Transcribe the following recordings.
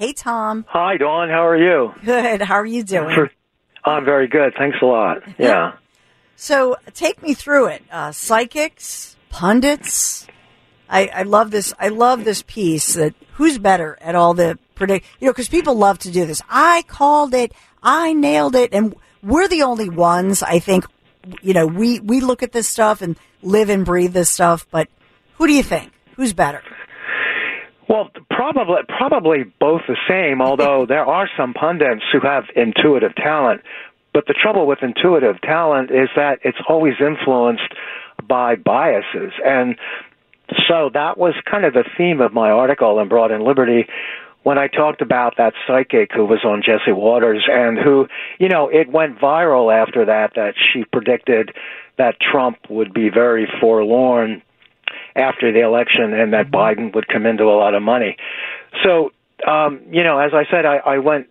Hey, Thom. Hi, Dawn. How are you? Good. How are you doing? For, I'm very good. Thanks a lot. Yeah. So, take me through it. Uh, psychics, pundits. I, I love this. I love this piece. That who's better at all the predict? You know, because people love to do this. I called it. I nailed it, and we're the only ones. I think. You know, we we look at this stuff and live and breathe this stuff. But who do you think? Who's better? Well, probably probably both the same. Although there are some pundits who have intuitive talent, but the trouble with intuitive talent is that it's always influenced by biases, and so that was kind of the theme of my article in Broad and Liberty when I talked about that psychic who was on Jesse Watters and who, you know, it went viral after that that she predicted that Trump would be very forlorn after the election and that mm-hmm. Biden would come into a lot of money. So, um, you know, as I said, I, I went,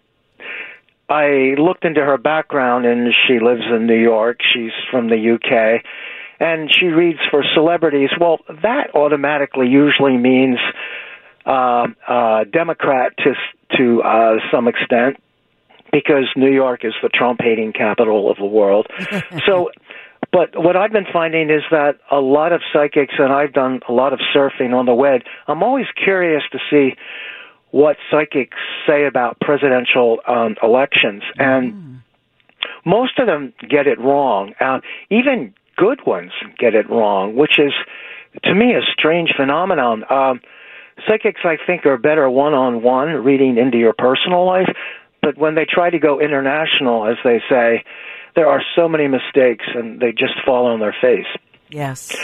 I looked into her background and she lives in New York. She's from the UK and she reads for celebrities. Well, that automatically usually means uh, uh, Democrat to to uh, some extent because New York is the Trump hating capital of the world. so but what I've been finding is that a lot of psychics, and I've done a lot of surfing on the web, I'm always curious to see what psychics say about presidential um, elections. And mm. most of them get it wrong. Uh, even good ones get it wrong, which is, to me, a strange phenomenon. Um, psychics, I think, are better one on one, reading into your personal life. But when they try to go international, as they say, there are so many mistakes and they just fall on their face. Yes.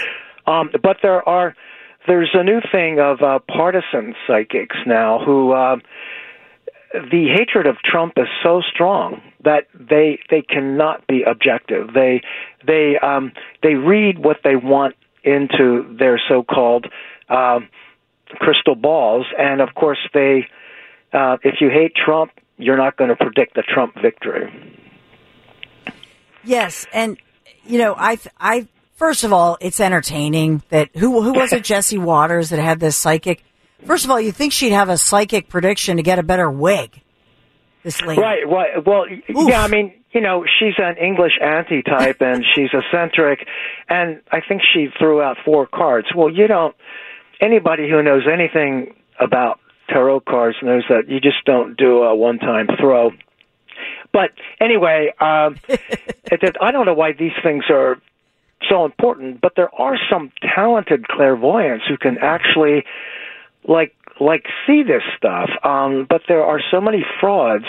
Um, but there are there's a new thing of uh, partisan psychics now who uh, the hatred of Trump is so strong that they they cannot be objective. They they um, they read what they want into their so-called um, crystal balls, and of course they uh, if you hate Trump, you're not going to predict the Trump victory. Yes, and you know, I I first of all, it's entertaining that who who was it Jesse Watters that had this psychic. First of all, you think she'd have a psychic prediction to get a better wig. This lady, right? Well, Oof. yeah. I mean, you know, she's an English anti-type, and she's eccentric, and I think she threw out four cards. Well, you don't. Anybody who knows anything about tarot cards knows that you just don't do a one-time throw. But anyway, um, I don't know why these things are so important, but there are some talented clairvoyants who can actually like like see this stuff. Um, but there are so many frauds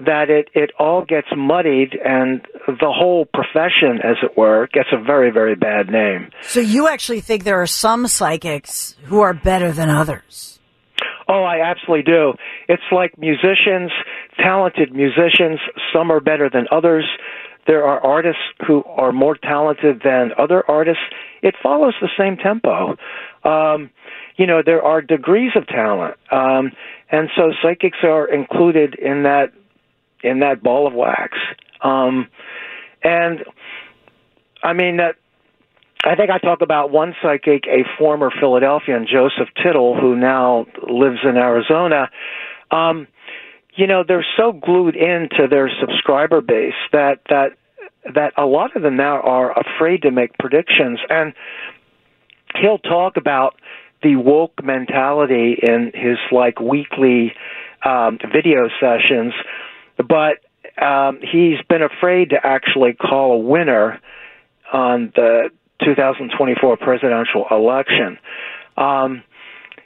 that it it all gets muddied and the whole profession as it were gets a very very bad name so you actually think there are some psychics who are better than others Oh, I absolutely do. It's like musicians, talented musicians. Some are better than others. There are artists who are more talented than other artists. It follows the same tempo. Um, you know, there are degrees of talent, um, and so psychics are included in that in that ball of wax. Um, and I mean that I think I talk about one psychic, a former Philadelphian, Joseph Tittel, who now lives in Arizona. Um, you know, they're so glued into their subscriber base that that that a lot of them now are afraid to make predictions, and he'll talk about the woke mentality in his like weekly um, video sessions, but um, he's been afraid to actually call a winner on the 2024 presidential election. Um,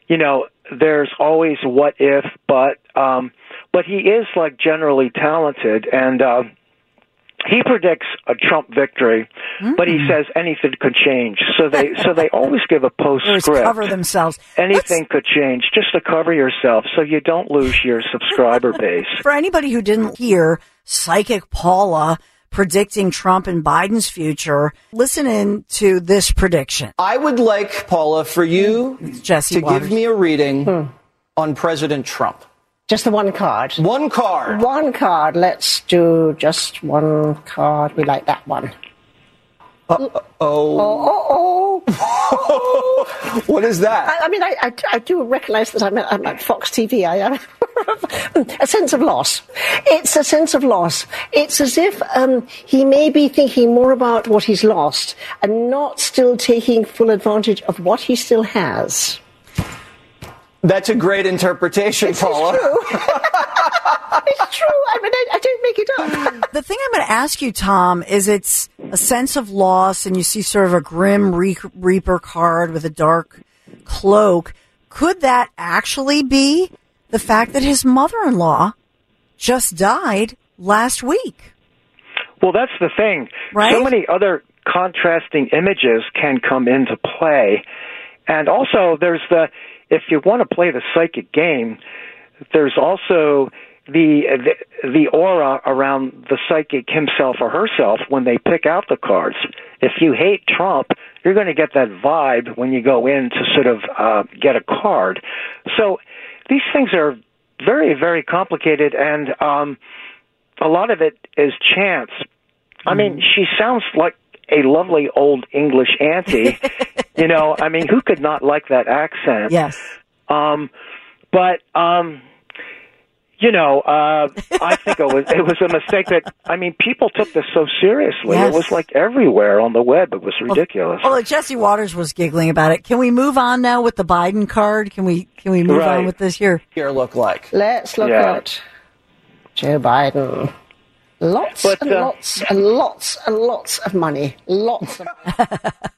you know, there's always what if, but um, but he is like generally talented, and uh, he predicts a Trump victory, mm-hmm. but he mm. says anything could change. So they so they always give a postscript. cover themselves. Anything Let's... could change just to cover yourself, so you don't lose your subscriber base. For anybody who didn't hear, psychic Paula predicting Trump and Biden's future. Listen in to this prediction. I would like, Paula, for you Jesse to Watters. give me a reading hmm. on President Trump. Just the one card. One card. One card. Let's do just one card. We like that one. Uh oh. Oh, oh, oh. what is that? I, I mean, I, I, I, do recognize that I'm at, I'm at Fox TV. I am a sense of loss. It's a sense of loss. It's as if um, he may be thinking more about what he's lost and not still taking full advantage of what he still has. That's a great interpretation, it's Paula. True. it's true. I mean, I, I don't make it up. The thing I'm going to ask you, Thom, is it's a sense of loss, and you see sort of a grim reaper card with a dark cloak. Could that actually be the fact that his mother-in-law just died last week? Well, that's the thing. Right? So many other contrasting images can come into play. And also, there's the if you want to play the psychic game, there's also the, the the aura around the psychic himself or herself when they pick out the cards. If you hate Trump, you're going to get that vibe when you go in to sort of uh, get a card. So these things are very very complicated, and um, a lot of it is chance. I mean, mm-hmm. she sounds like a lovely old English auntie. you know, I mean, who could not like that accent? Yes. Um, but um, you know, uh, I think it was it was a mistake that I mean, people took this so seriously. Yes. It was like everywhere on the web. It was ridiculous. Well, well, Jesse Watters was giggling about it. Can we move on now with the Biden card? Can we can we move right. on with this here? Here look like. Let's look yeah. at Joe Biden. Lots but, and uh, lots and lots and lots of money. Lots of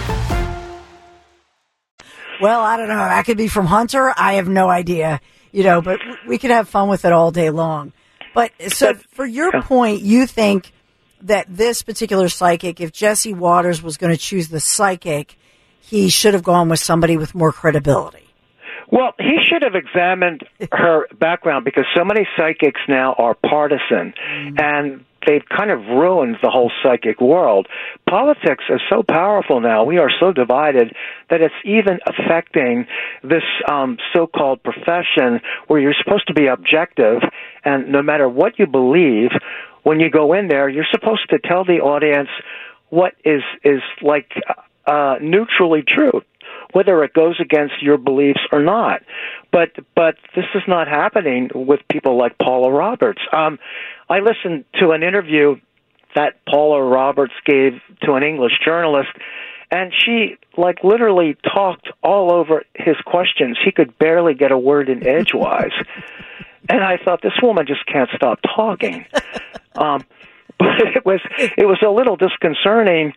Well, I don't know. That could be from Hunter. I have no idea. You know, but we could have fun with it all day long. But so for your point, you think that this particular psychic, if Jesse Watters was going to choose the psychic, he should have gone with somebody with more credibility. Well, he should have examined her background because so many psychics now are partisan, mm-hmm. and they've kind of ruined the whole psychic world. Politics is so powerful now. We are so divided that it's even affecting this um, so-called profession where you're supposed to be objective, and no matter what you believe, when you go in there, you're supposed to tell the audience what is is like uh, neutrally true whether it goes against your beliefs or not. But but this is not happening with people like Paula Roberts. Um, I listened to an interview that Paula Roberts gave to an English journalist, and she like literally talked all over his questions. He could barely get a word in edgewise. and I thought this woman just can't stop talking. Um, but it was it was a little disconcerting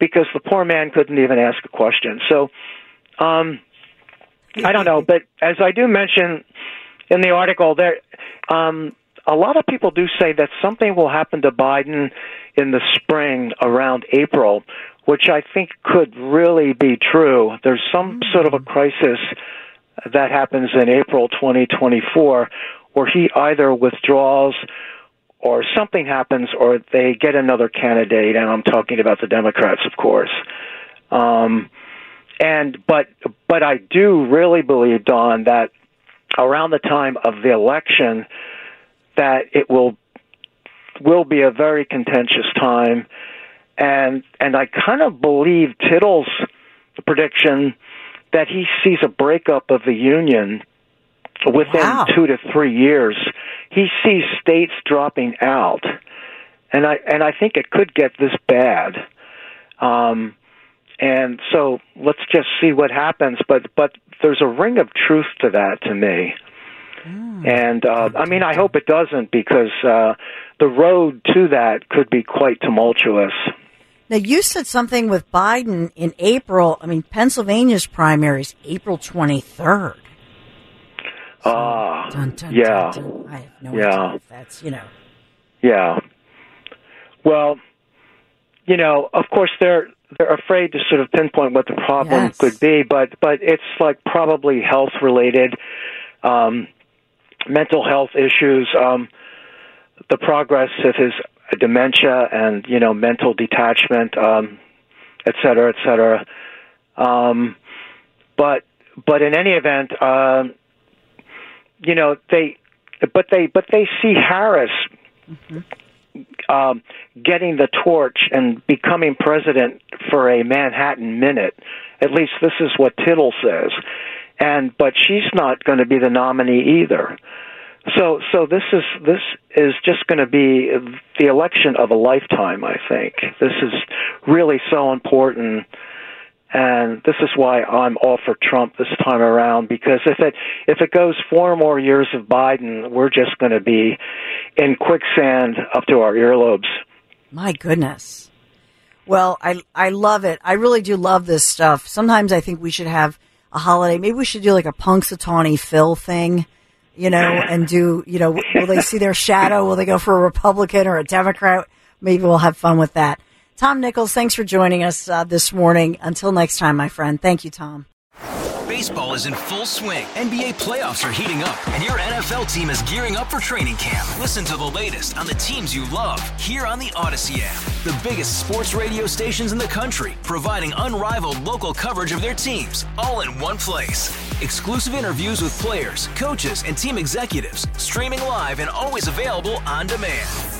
because the poor man couldn't even ask a question. So, um, I don't know, but as I do mention in the article, there, um, a lot of people do say that something will happen to Biden in the spring around April, which I think could really be true. There's some sort of a crisis that happens in April 2024 where he either withdraws or something happens or they get another candidate and I'm talking about the Democrats of course. Um and but but I do really believe Dawn that around the time of the election that it will will be a very contentious time and and I kind of believe Tittel's prediction that he sees a breakup of the union within Wow. two to three years. He sees states dropping out, and I and I think it could get this bad. Um, and so let's just see what happens. But but there's a ring of truth to that to me. And uh, I mean, I hope it doesn't because uh, the road to that could be quite tumultuous. Now, you said something with Biden in April. I mean, Pennsylvania's primaries, April 23rd. Ah, Dun, dun, yeah. dun. I have no Yeah. idea that's, you know. Yeah. Well, you know, of course they're they're afraid to sort of pinpoint what the problem Yes. could be, but but it's like probably health related, um, mental health issues, um, the progress of his dementia and you know mental detachment, um, et cetera, et cetera. Um, but but in any event, um, you know they but they but they see Harris um, getting the torch and becoming president for a Manhattan minute. At least this is what Tittel says. And but she's not going to be the nominee either. So so this is this is just going to be the election of a lifetime. I think this is really so important. And this is why I'm all for Trump this time around because if it if it goes four more years of Biden, we're just going to be in quicksand up to our earlobes. My goodness. Well, I I love it. I really do love this stuff. Sometimes I think we should have a holiday. Maybe we should do like a Punxsutawney Phil thing, you know, and do you know? Will they see their shadow? Will they go for a Republican or a Democrat? Maybe we'll have fun with that. Thom Nickels, thanks for joining us uh, this morning. Until next time, my friend. Thank you, Thom. Baseball is in full swing. NBA playoffs are heating up, and your NFL team is gearing up for training camp. Listen to the latest on the teams you love here on the Audacy app. The biggest sports radio stations in the country, providing unrivaled local coverage of their teams, all in one place. Exclusive interviews with players, coaches, and team executives, streaming live and always available on demand.